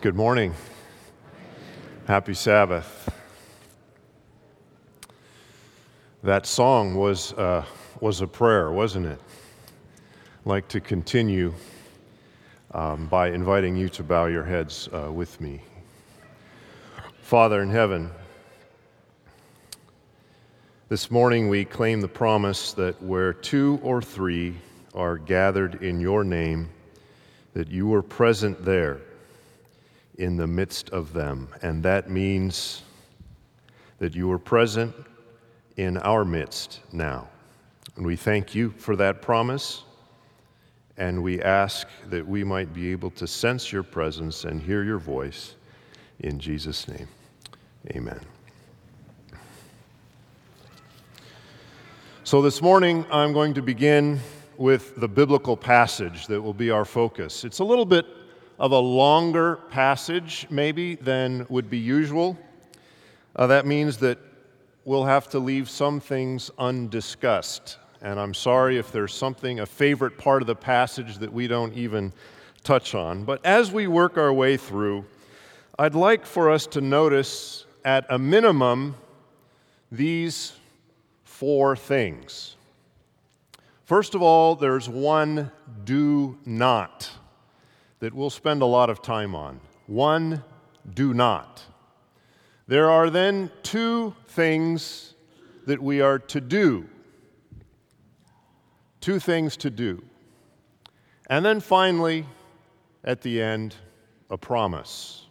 Good morning. Happy Sabbath. That song was, uh, was a prayer, wasn't it? I'd like to continue um, by inviting you to bow your heads uh, with me. Father in heaven, this morning we claim the promise that where two or three are gathered in your name, that you are present there in the midst of them. And that means that you are present in our midst now. And we thank you for that promise. And we ask that we might be able to sense your presence and hear your voice. In Jesus' name, amen. So, this morning I'm going to begin with the biblical passage that will be our focus. It's a little bit of a longer passage, maybe, than would be usual. Uh, that means that we'll have to leave some things undiscussed. And I'm sorry if there's something, a favorite part of the passage that we don't even touch on. But as we work our way through, I'd like for us to notice, at a minimum, these four things. First of all, there's one do not that we'll spend a lot of time on. One, do not. There are then two things that we are to do. Two things to do. And then finally, at the end, a promise.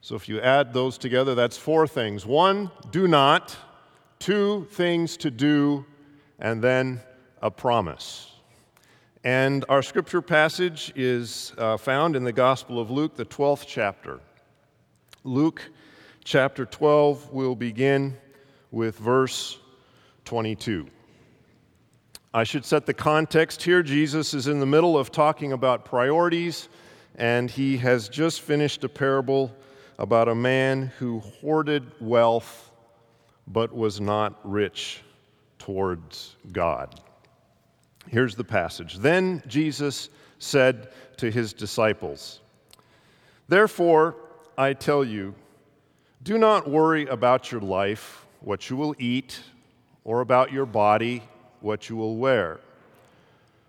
So if you add those together, that's four things. One, do not. Two, things to do. And then a promise. And our scripture passage is uh, found in the Gospel of Luke, the 12th chapter. Luke chapter 12 will begin with verse 22. I should set the context here. Jesus is in the middle of talking about priorities, and he has just finished a parable about a man who hoarded wealth but was not rich towards God. Here's the passage. Then Jesus said to his disciples, Therefore, I tell you, do not worry about your life, what you will eat, or about your body, what you will wear.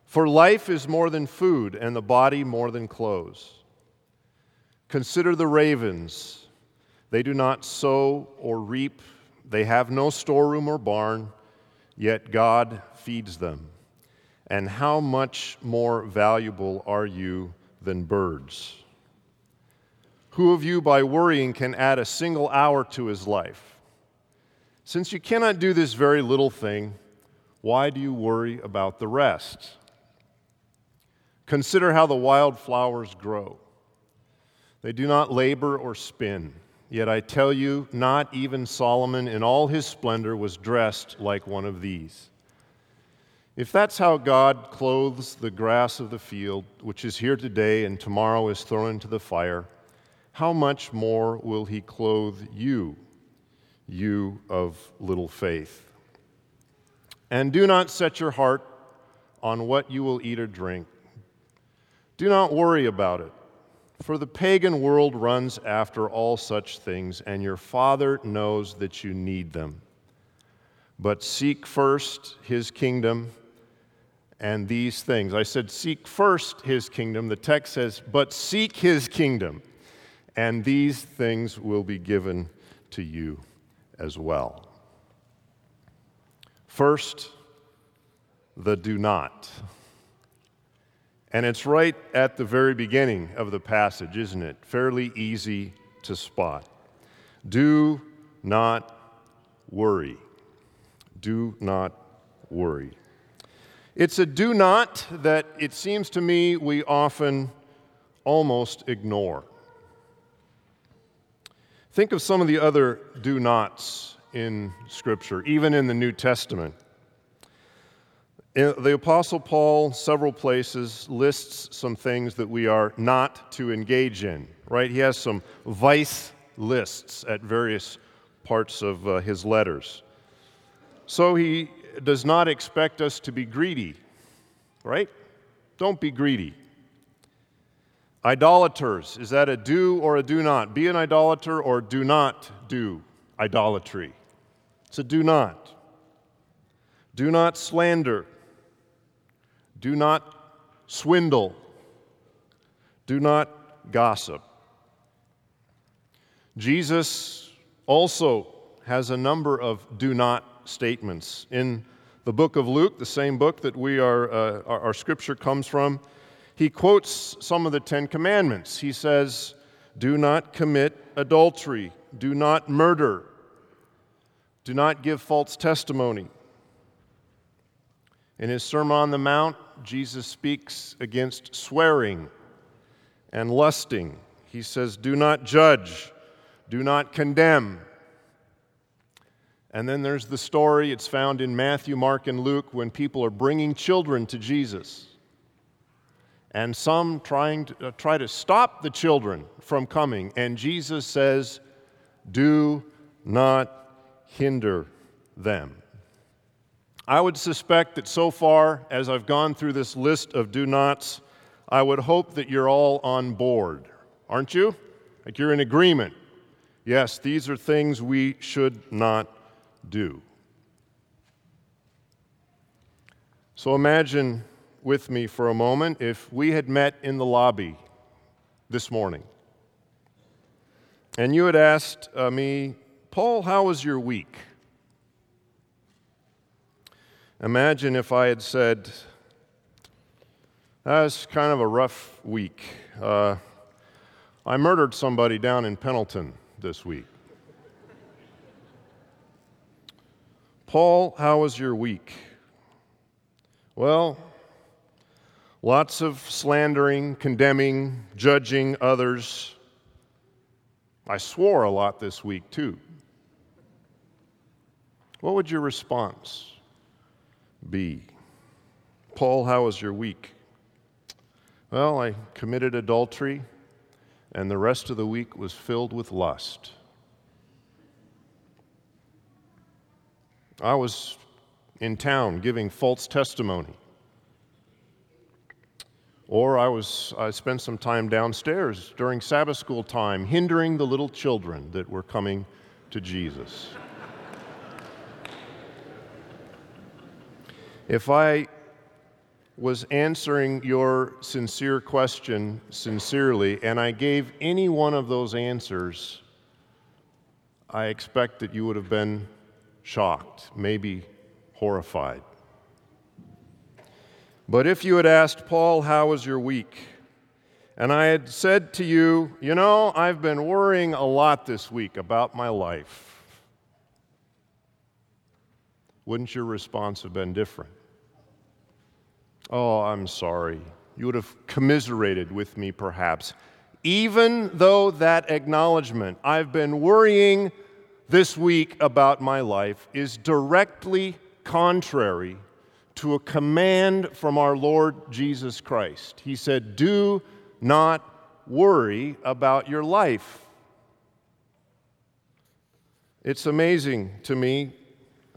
For life is more than food, and the body more than clothes. Consider the ravens. They do not sow or reap, they have no storeroom or barn, yet God feeds them and how much more valuable are you than birds? Who of you, by worrying, can add a single hour to his life? Since you cannot do this very little thing, why do you worry about the rest? Consider how the wild flowers grow. They do not labor or spin. Yet I tell you, not even Solomon in all his splendor was dressed like one of these. If that's how God clothes the grass of the field, which is here today and tomorrow is thrown into the fire, how much more will He clothe you, you of little faith? And do not set your heart on what you will eat or drink. Do not worry about it, for the pagan world runs after all such things, and your Father knows that you need them. But seek first His kingdom and these things. I said, Seek first his kingdom. The text says, But seek his kingdom, and these things will be given to you as well. First, the do not. And it's right at the very beginning of the passage, isn't it? Fairly easy to spot. Do not worry. Do not worry. It's a do not that it seems to me we often almost ignore. Think of some of the other do nots in Scripture, even in the New Testament. The Apostle Paul, several places, lists some things that we are not to engage in, right? He has some vice lists at various parts of uh, his letters. So he does not expect us to be greedy, right? Don't be greedy. Idolaters, is that a do or a do not? Be an idolater or do not do idolatry? It's a do not. Do not slander. Do not swindle. Do not gossip. Jesus also has a number of do not statements. In the book of Luke, the same book that we are, uh, our, our scripture comes from, he quotes some of the Ten Commandments. He says, Do not commit adultery, do not murder, do not give false testimony. In his Sermon on the Mount, Jesus speaks against swearing and lusting. He says, Do not judge, do not condemn. And then there's the story, it's found in Matthew, Mark, and Luke, when people are bringing children to Jesus and some trying to, uh, try to stop the children from coming. And Jesus says, Do not hinder them. I would suspect that so far, as I've gone through this list of do nots, I would hope that you're all on board, aren't you? Like you're in agreement. Yes, these are things we should not do. So imagine with me for a moment if we had met in the lobby this morning and you had asked uh, me, Paul, how was your week? Imagine if I had said, that was kind of a rough week. Uh, I murdered somebody down in Pendleton this week. Paul, how was your week? Well, Lots of slandering, condemning, judging others. I swore a lot this week, too. What would your response be? Paul, how was your week? Well, I committed adultery, and the rest of the week was filled with lust. I was in town giving false testimony. Or I, was, I spent some time downstairs during Sabbath school time, hindering the little children that were coming to Jesus. if I was answering your sincere question sincerely, and I gave any one of those answers, I expect that you would have been shocked, maybe horrified. But if you had asked, Paul, how was your week? And I had said to you, you know, I've been worrying a lot this week about my life, wouldn't your response have been different? Oh, I'm sorry. You would have commiserated with me, perhaps. Even though that acknowledgement, I've been worrying this week about my life, is directly contrary to a command from our Lord Jesus Christ. He said, Do not worry about your life. It's amazing to me.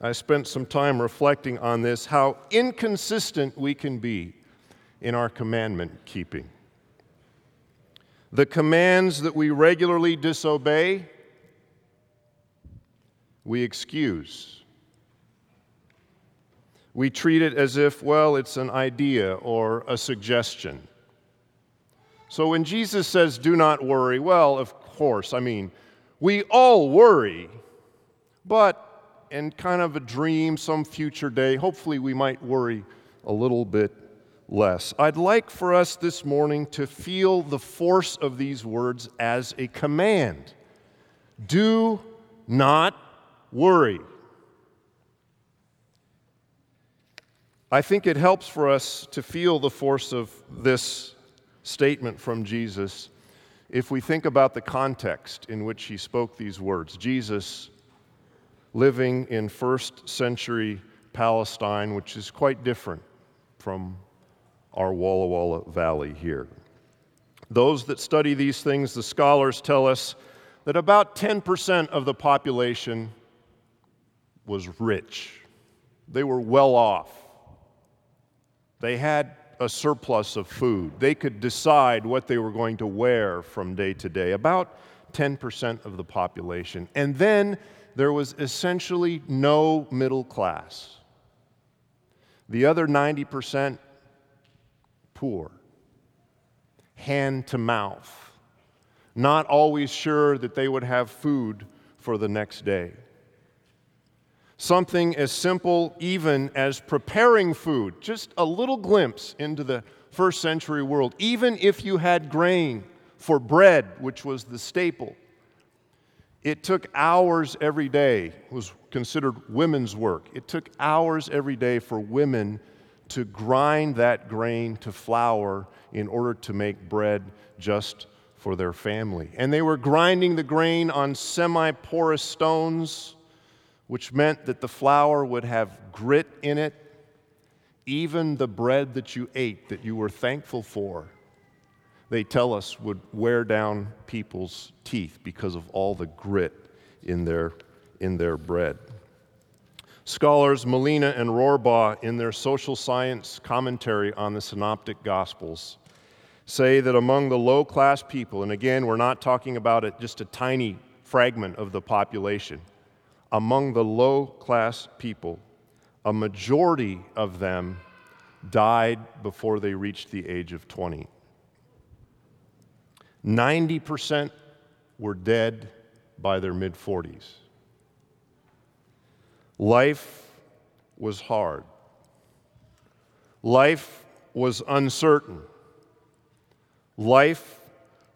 I spent some time reflecting on this how inconsistent we can be in our commandment keeping. The commands that we regularly disobey, we excuse we treat it as if, well, it's an idea or a suggestion. So when Jesus says, do not worry, well, of course, I mean, we all worry, but in kind of a dream, some future day, hopefully we might worry a little bit less. I'd like for us this morning to feel the force of these words as a command. Do not worry. I think it helps for us to feel the force of this statement from Jesus if we think about the context in which he spoke these words. Jesus living in first century Palestine, which is quite different from our Walla Walla Valley here. Those that study these things, the scholars tell us that about 10% of the population was rich. They were well off. They had a surplus of food. They could decide what they were going to wear from day to day, about 10% of the population. And then there was essentially no middle class. The other 90% poor, hand to mouth, not always sure that they would have food for the next day. Something as simple even as preparing food, just a little glimpse into the first century world, even if you had grain for bread, which was the staple. It took hours every day, it was considered women's work. It took hours every day for women to grind that grain to flour in order to make bread just for their family. And they were grinding the grain on semi porous stones, which meant that the flour would have grit in it. Even the bread that you ate that you were thankful for, they tell us, would wear down people's teeth because of all the grit in their, in their bread. Scholars Malina and Rohrbaugh, in their social science commentary on the Synoptic Gospels, say that among the low class people, and again, we're not talking about it, just a tiny fragment of the population, among the low class people, a majority of them died before they reached the age of 20. 90% were dead by their mid 40s. Life was hard. Life was uncertain. Life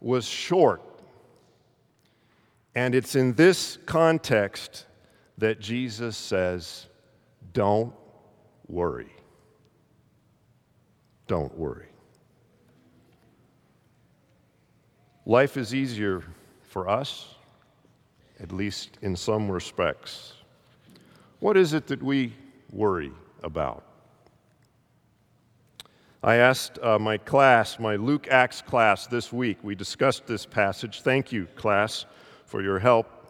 was short. And it's in this context that Jesus says, Don't worry. Don't worry. Life is easier for us, at least in some respects. What is it that we worry about? I asked uh, my class, my Luke Acts class this week, we discussed this passage. Thank you, class, for your help.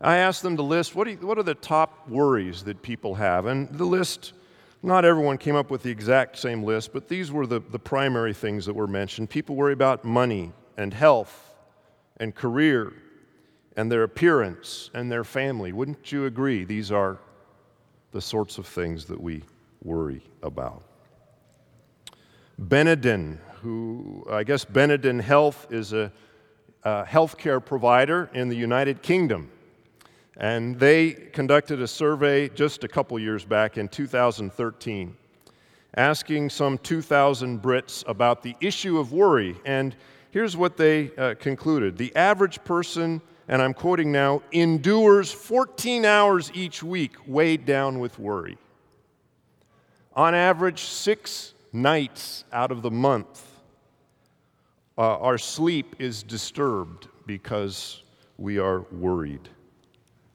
I asked them to list what, you, what are the top worries that people have. And the list, not everyone came up with the exact same list, but these were the, the primary things that were mentioned. People worry about money and health and career and their appearance and their family. Wouldn't you agree? These are the sorts of things that we worry about. Benedin, who I guess Benedin Health is a, a healthcare provider in the United Kingdom. And they conducted a survey just a couple years back in 2013, asking some 2,000 Brits about the issue of worry. And here's what they uh, concluded The average person and I'm quoting now, endures 14 hours each week weighed down with worry. On average, six nights out of the month, uh, our sleep is disturbed because we are worried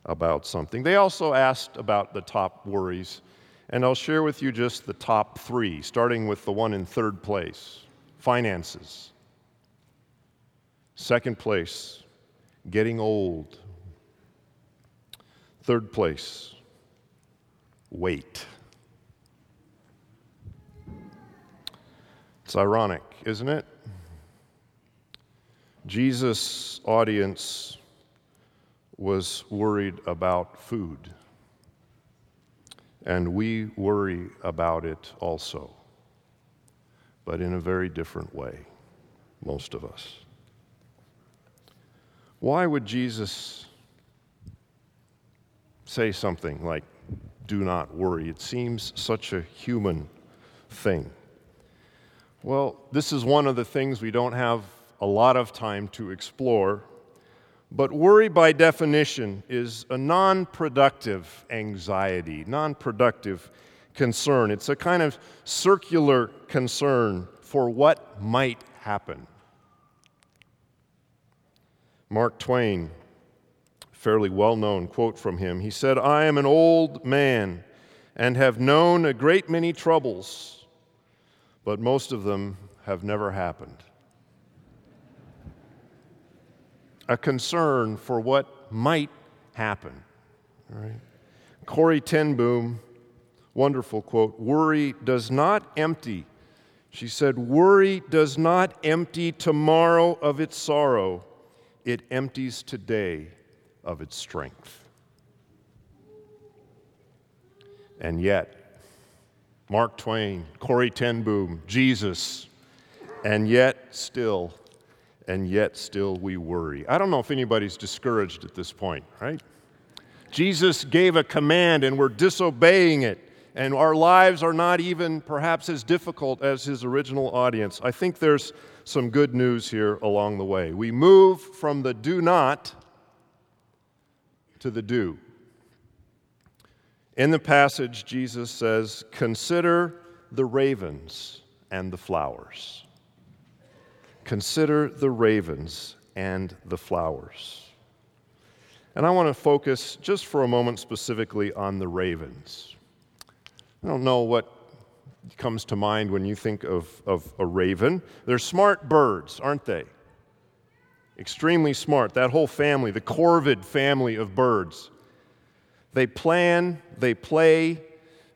about something. They also asked about the top worries, and I'll share with you just the top three, starting with the one in third place finances. Second place, getting old. Third place, weight. It's ironic, isn't it? Jesus' audience was worried about food, and we worry about it also, but in a very different way, most of us. Why would Jesus say something like, do not worry? It seems such a human thing. Well, this is one of the things we don't have a lot of time to explore. But worry, by definition, is a non productive anxiety, non productive concern. It's a kind of circular concern for what might happen. Mark Twain, fairly well known quote from him, he said, I am an old man and have known a great many troubles, but most of them have never happened. A concern for what might happen. All right? Corrie ten Boom, wonderful quote worry does not empty She said, Worry does not empty tomorrow of its sorrow, it empties today of its strength. And yet, Mark Twain, Corrie ten Boom, Jesus, and yet still, and yet still we worry. I don't know if anybody's discouraged at this point, right? Jesus gave a command and we're disobeying it and our lives are not even perhaps as difficult as his original audience. I think there's some good news here along the way. We move from the do not to the do. In the passage, Jesus says, Consider the ravens and the flowers. Consider the ravens and the flowers. And I want to focus just for a moment specifically on the ravens. I don't know what comes to mind when you think of, of a raven. They're smart birds, aren't they? Extremely smart. That whole family, the corvid family of birds. They plan, they play,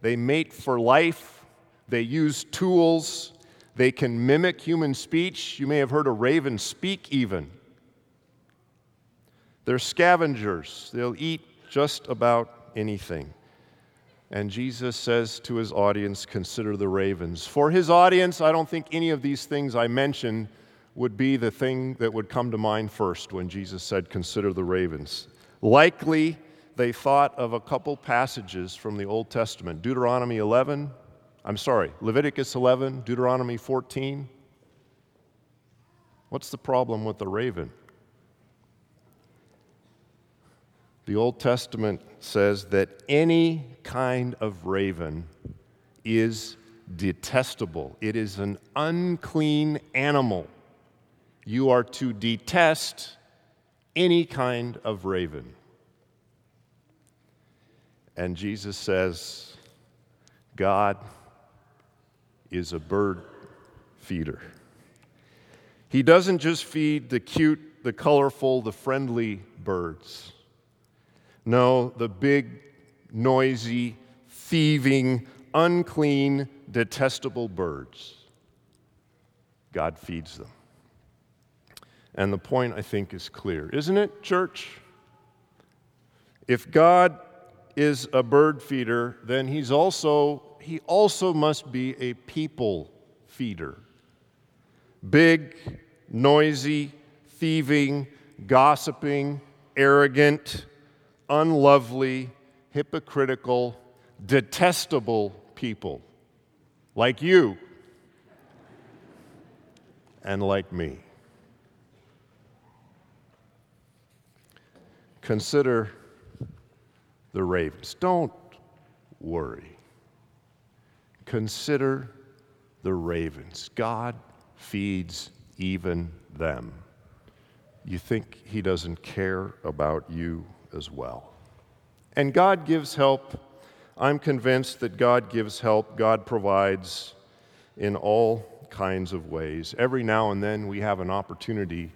they mate for life, they use tools, they can mimic human speech. You may have heard a raven speak, even. They're scavengers, they'll eat just about anything. And Jesus says to his audience, Consider the ravens. For his audience, I don't think any of these things I mentioned would be the thing that would come to mind first when Jesus said, Consider the ravens. Likely, they thought of a couple passages from the Old Testament Deuteronomy 11, I'm sorry, Leviticus 11, Deuteronomy 14. What's the problem with the raven? The Old Testament says that any kind of raven is detestable, it is an unclean animal. You are to detest any kind of raven. And Jesus says, God is a bird feeder. He doesn't just feed the cute, the colorful, the friendly birds. No, the big, noisy, thieving, unclean, detestable birds. God feeds them. And the point, I think, is clear, isn't it, church? If God is a bird feeder, then he's also, he also must be a people feeder. Big, noisy, thieving, gossiping, arrogant, unlovely, hypocritical, detestable people like you and like me. Consider the ravens. Don't worry. Consider the ravens. God feeds even them. You think He doesn't care about you as well. And God gives help. I'm convinced that God gives help, God provides in all kinds of ways. Every now and then we have an opportunity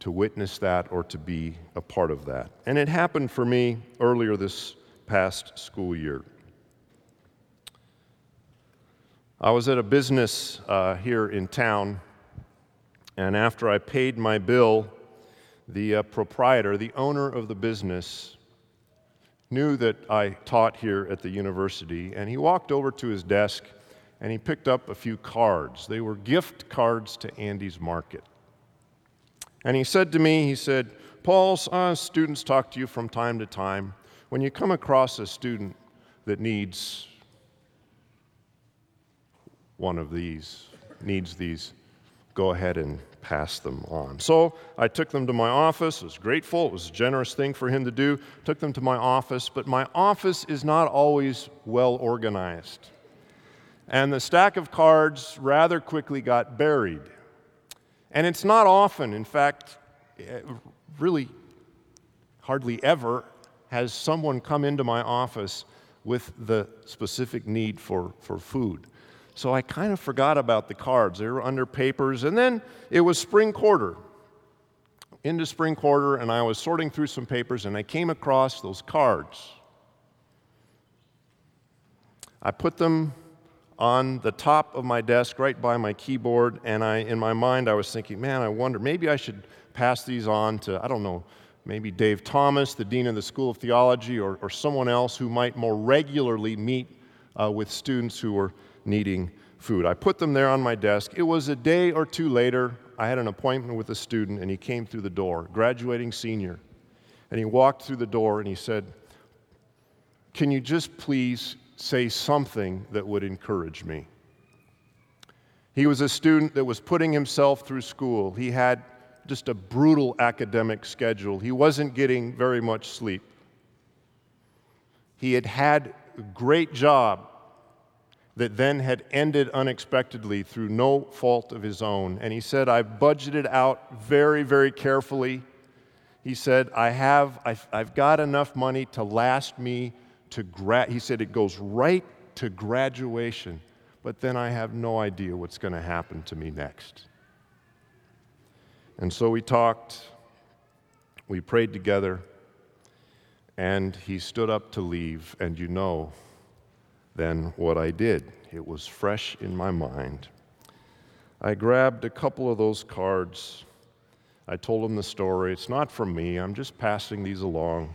to witness that or to be a part of that. And it happened for me earlier this past school year. I was at a business uh, here in town, and after I paid my bill, the uh, proprietor, the owner of the business, knew that I taught here at the university, and he walked over to his desk and he picked up a few cards. They were gift cards to Andy's Market. And he said to me, he said, Paul, uh, students talk to you from time to time. When you come across a student that needs one of these, needs these, go ahead and pass them on. So I took them to my office. I was grateful. It was a generous thing for him to do. Took them to my office, but my office is not always well organized. And the stack of cards rather quickly got buried. And it's not often, in fact, eh, really hardly ever, has someone come into my office with the specific need for, for food. So I kind of forgot about the cards. They were under papers. And then it was spring quarter, into spring quarter, and I was sorting through some papers and I came across those cards. I put them on the top of my desk right by my keyboard and I in my mind I was thinking, man, I wonder maybe I should pass these on to I don't know, maybe Dave Thomas, the dean of the School of Theology or, or someone else who might more regularly meet uh, with students who were needing food. I put them there on my desk. It was a day or two later, I had an appointment with a student, and he came through the door, graduating senior. And he walked through the door and he said, Can you just please say something that would encourage me? He was a student that was putting himself through school. He had just a brutal academic schedule. He wasn't getting very much sleep. He had had a great job that then had ended unexpectedly through no fault of his own. And he said, I've budgeted out very, very carefully. He said, I have, I've, I've got enough money to last me to grad. He said, it goes right to graduation, but then I have no idea what's going to happen to me next. And so we talked, we prayed together, and he stood up to leave, and you know, than what I did. It was fresh in my mind. I grabbed a couple of those cards. I told him the story. It's not from me, I'm just passing these along.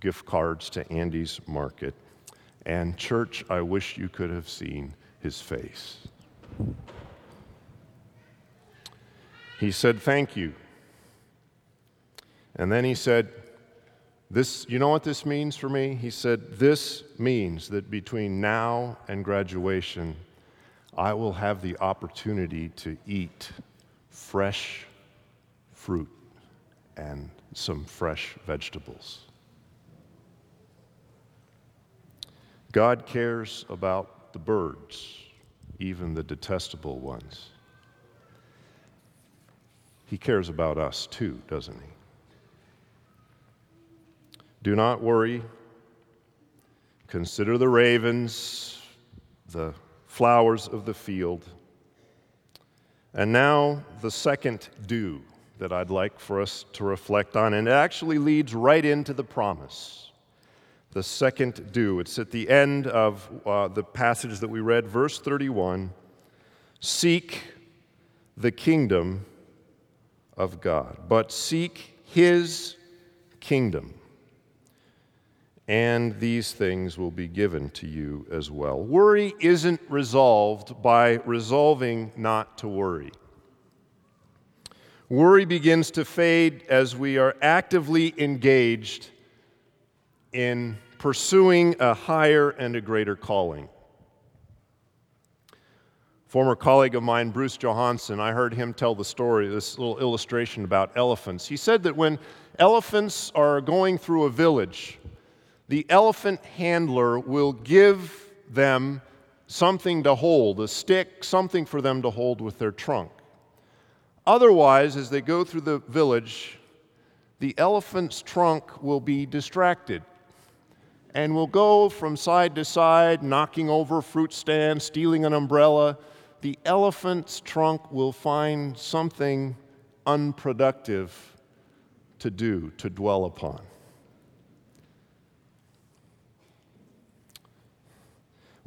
Gift cards to Andy's Market. And, church, I wish you could have seen his face. He said, Thank you. And then he said, this, you know what this means for me? He said, This means that between now and graduation, I will have the opportunity to eat fresh fruit and some fresh vegetables. God cares about the birds, even the detestable ones. He cares about us too, doesn't he? Do not worry. Consider the ravens, the flowers of the field. And now, the second do that I'd like for us to reflect on, and it actually leads right into the promise. The second do. It's at the end of uh, the passage that we read, verse 31. Seek the kingdom of God, but seek his kingdom and these things will be given to you as well. Worry isn't resolved by resolving not to worry. Worry begins to fade as we are actively engaged in pursuing a higher and a greater calling. Former colleague of mine, Bruce Johansen, I heard him tell the story, this little illustration about elephants. He said that when elephants are going through a village, the elephant handler will give them something to hold, a stick, something for them to hold with their trunk. Otherwise, as they go through the village, the elephant's trunk will be distracted and will go from side to side, knocking over fruit stands, stealing an umbrella. The elephant's trunk will find something unproductive to do, to dwell upon.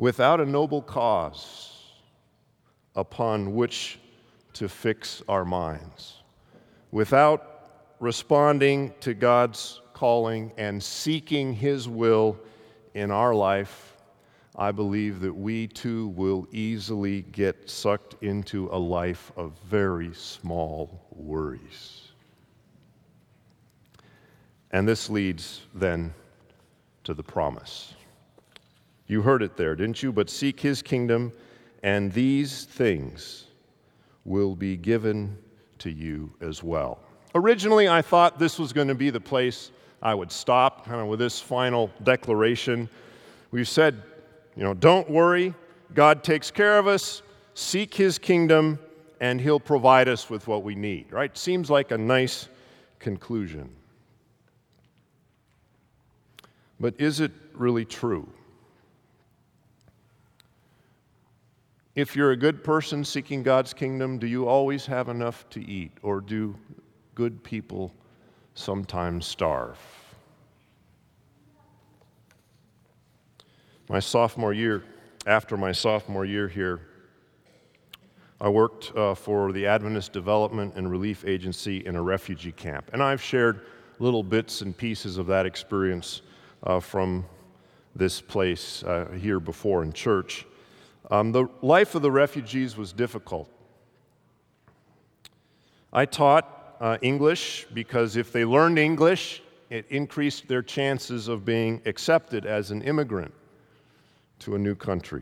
Without a noble cause upon which to fix our minds, without responding to God's calling and seeking His will in our life, I believe that we too will easily get sucked into a life of very small worries. And this leads then to the promise. You heard it there, didn't you? But seek his kingdom, and these things will be given to you as well. Originally, I thought this was going to be the place I would stop, kind of with this final declaration. We've said, you know, don't worry, God takes care of us, seek his kingdom, and he'll provide us with what we need, right? Seems like a nice conclusion. But is it really true? If you're a good person seeking God's kingdom, do you always have enough to eat, or do good people sometimes starve? My sophomore year after my sophomore year here, I worked uh, for the Adventist Development and Relief Agency in a refugee camp. And I've shared little bits and pieces of that experience uh, from this place uh, here before in church. Um, the life of the refugees was difficult. I taught uh, English because if they learned English, it increased their chances of being accepted as an immigrant to a new country.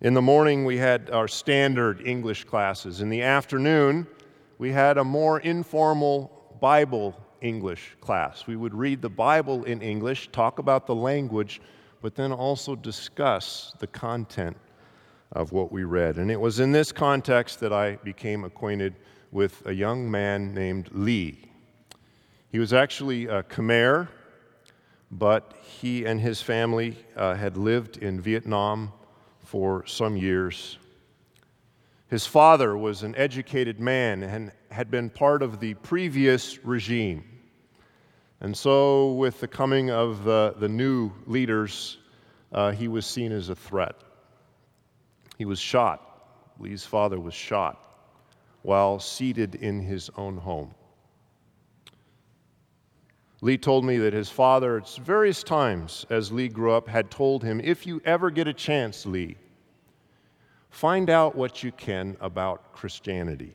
In the morning, we had our standard English classes. In the afternoon, we had a more informal Bible English class. We would read the Bible in English, talk about the language, but then also discuss the content of what we read. And it was in this context that I became acquainted with a young man named Lee. He was actually a Khmer, but he and his family uh, had lived in Vietnam for some years. His father was an educated man and had been part of the previous regime. And so, with the coming of the, the new leaders, uh, he was seen as a threat. He was shot. Lee's father was shot while seated in his own home. Lee told me that his father, at various times as Lee grew up, had told him, If you ever get a chance, Lee, find out what you can about Christianity.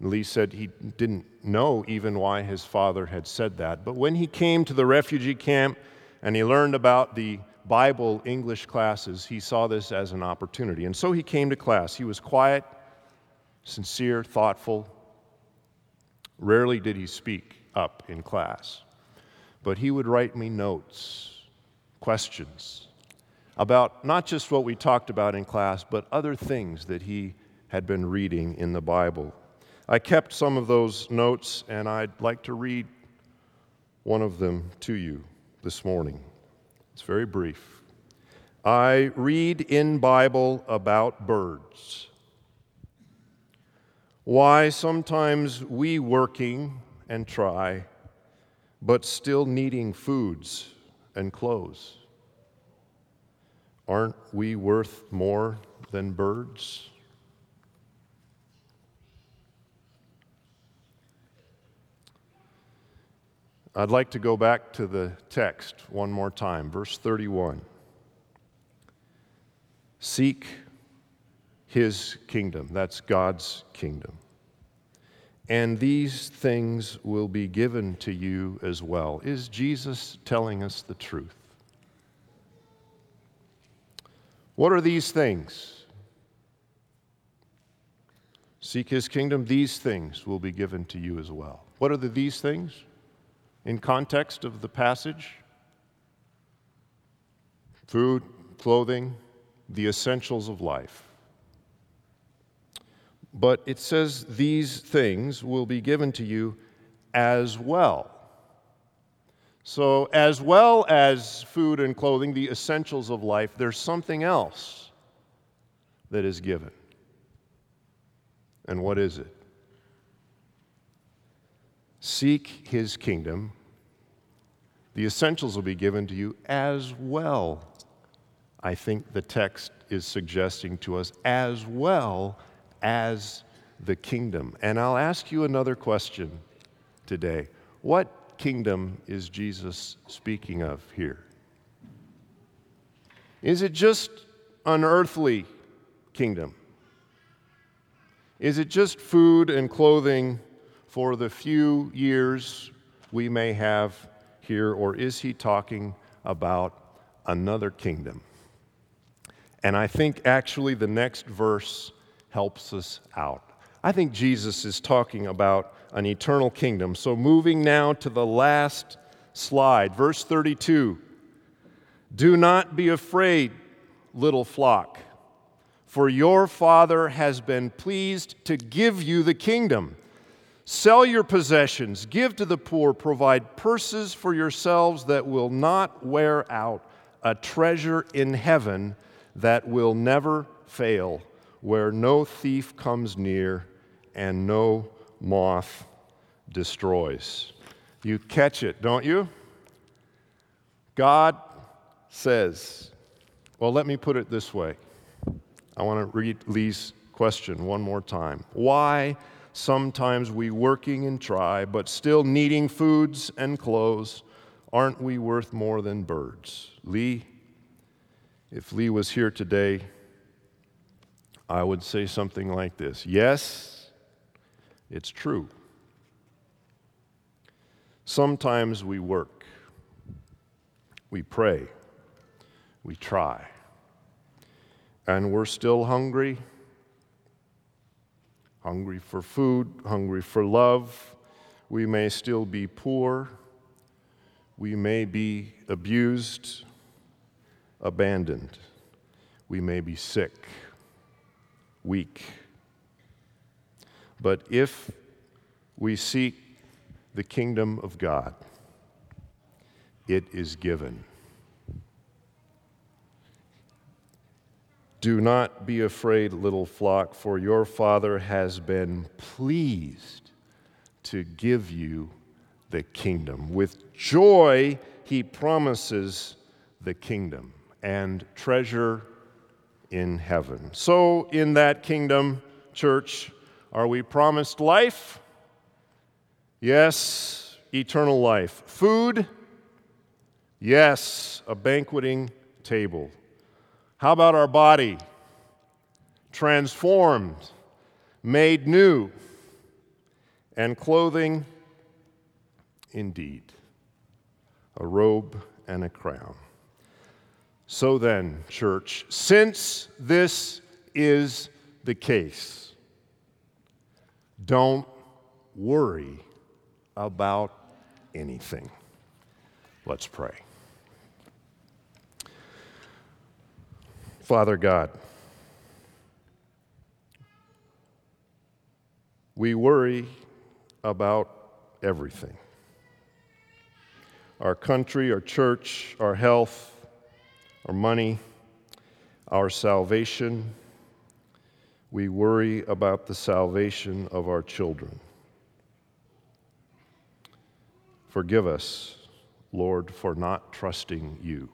Lee said he didn't know even why his father had said that. But when he came to the refugee camp and he learned about the Bible English classes, he saw this as an opportunity. And so he came to class. He was quiet, sincere, thoughtful. Rarely did he speak up in class. But he would write me notes, questions about not just what we talked about in class, but other things that he had been reading in the Bible. I kept some of those notes, and I'd like to read one of them to you this morning. It's very brief. I read in Bible about birds. Why sometimes we working and try, but still needing foods and clothes. Aren't we worth more than birds? I'd like to go back to the text one more time, verse 31. Seek his kingdom. That's God's kingdom and these things will be given to you as well. Is Jesus telling us the truth? What are these things? Seek his kingdom, these things will be given to you as well. What are the these things in context of the passage? Food, clothing, the essentials of life but it says these things will be given to you as well. So, as well as food and clothing, the essentials of life, there's something else that is given. And what is it? Seek his kingdom. The essentials will be given to you as well. I think the text is suggesting to us as well as the kingdom. And I'll ask you another question today. What kingdom is Jesus speaking of here? Is it just an earthly kingdom? Is it just food and clothing for the few years we may have here, or is he talking about another kingdom? And I think actually the next verse helps us out. I think Jesus is talking about an eternal kingdom. So, moving now to the last slide, verse 32 Do not be afraid, little flock, for your Father has been pleased to give you the kingdom. Sell your possessions, give to the poor, provide purses for yourselves that will not wear out, a treasure in heaven that will never fail where no thief comes near and no moth destroys. You catch it, don't you? God says, well, let me put it this way. I want to read Lee's question one more time. Why sometimes we working and try, but still needing foods and clothes, aren't we worth more than birds? Lee, if Lee was here today, I would say something like this Yes, it's true. Sometimes we work, we pray, we try, and we're still hungry hungry for food, hungry for love. We may still be poor. We may be abused, abandoned. We may be sick, weak. But if we seek the kingdom of God, it is given. Do not be afraid, little flock, for your Father has been pleased to give you the kingdom. With joy, he promises the kingdom and treasure in heaven. So, in that kingdom, church, are we promised life? Yes, eternal life. Food? Yes, a banqueting table. How about our body? Transformed, made new, and clothing? Indeed, a robe and a crown. So then, church, since this is the case, don't worry about anything. Let's pray. Father God, we worry about everything our country, our church, our health, our money, our salvation. We worry about the salvation of our children. Forgive us, Lord, for not trusting you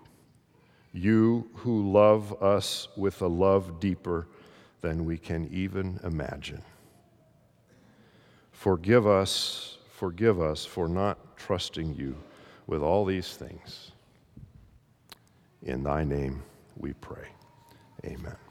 you who love us with a love deeper than we can even imagine. Forgive us, forgive us for not trusting you with all these things. In thy name we pray. Amen.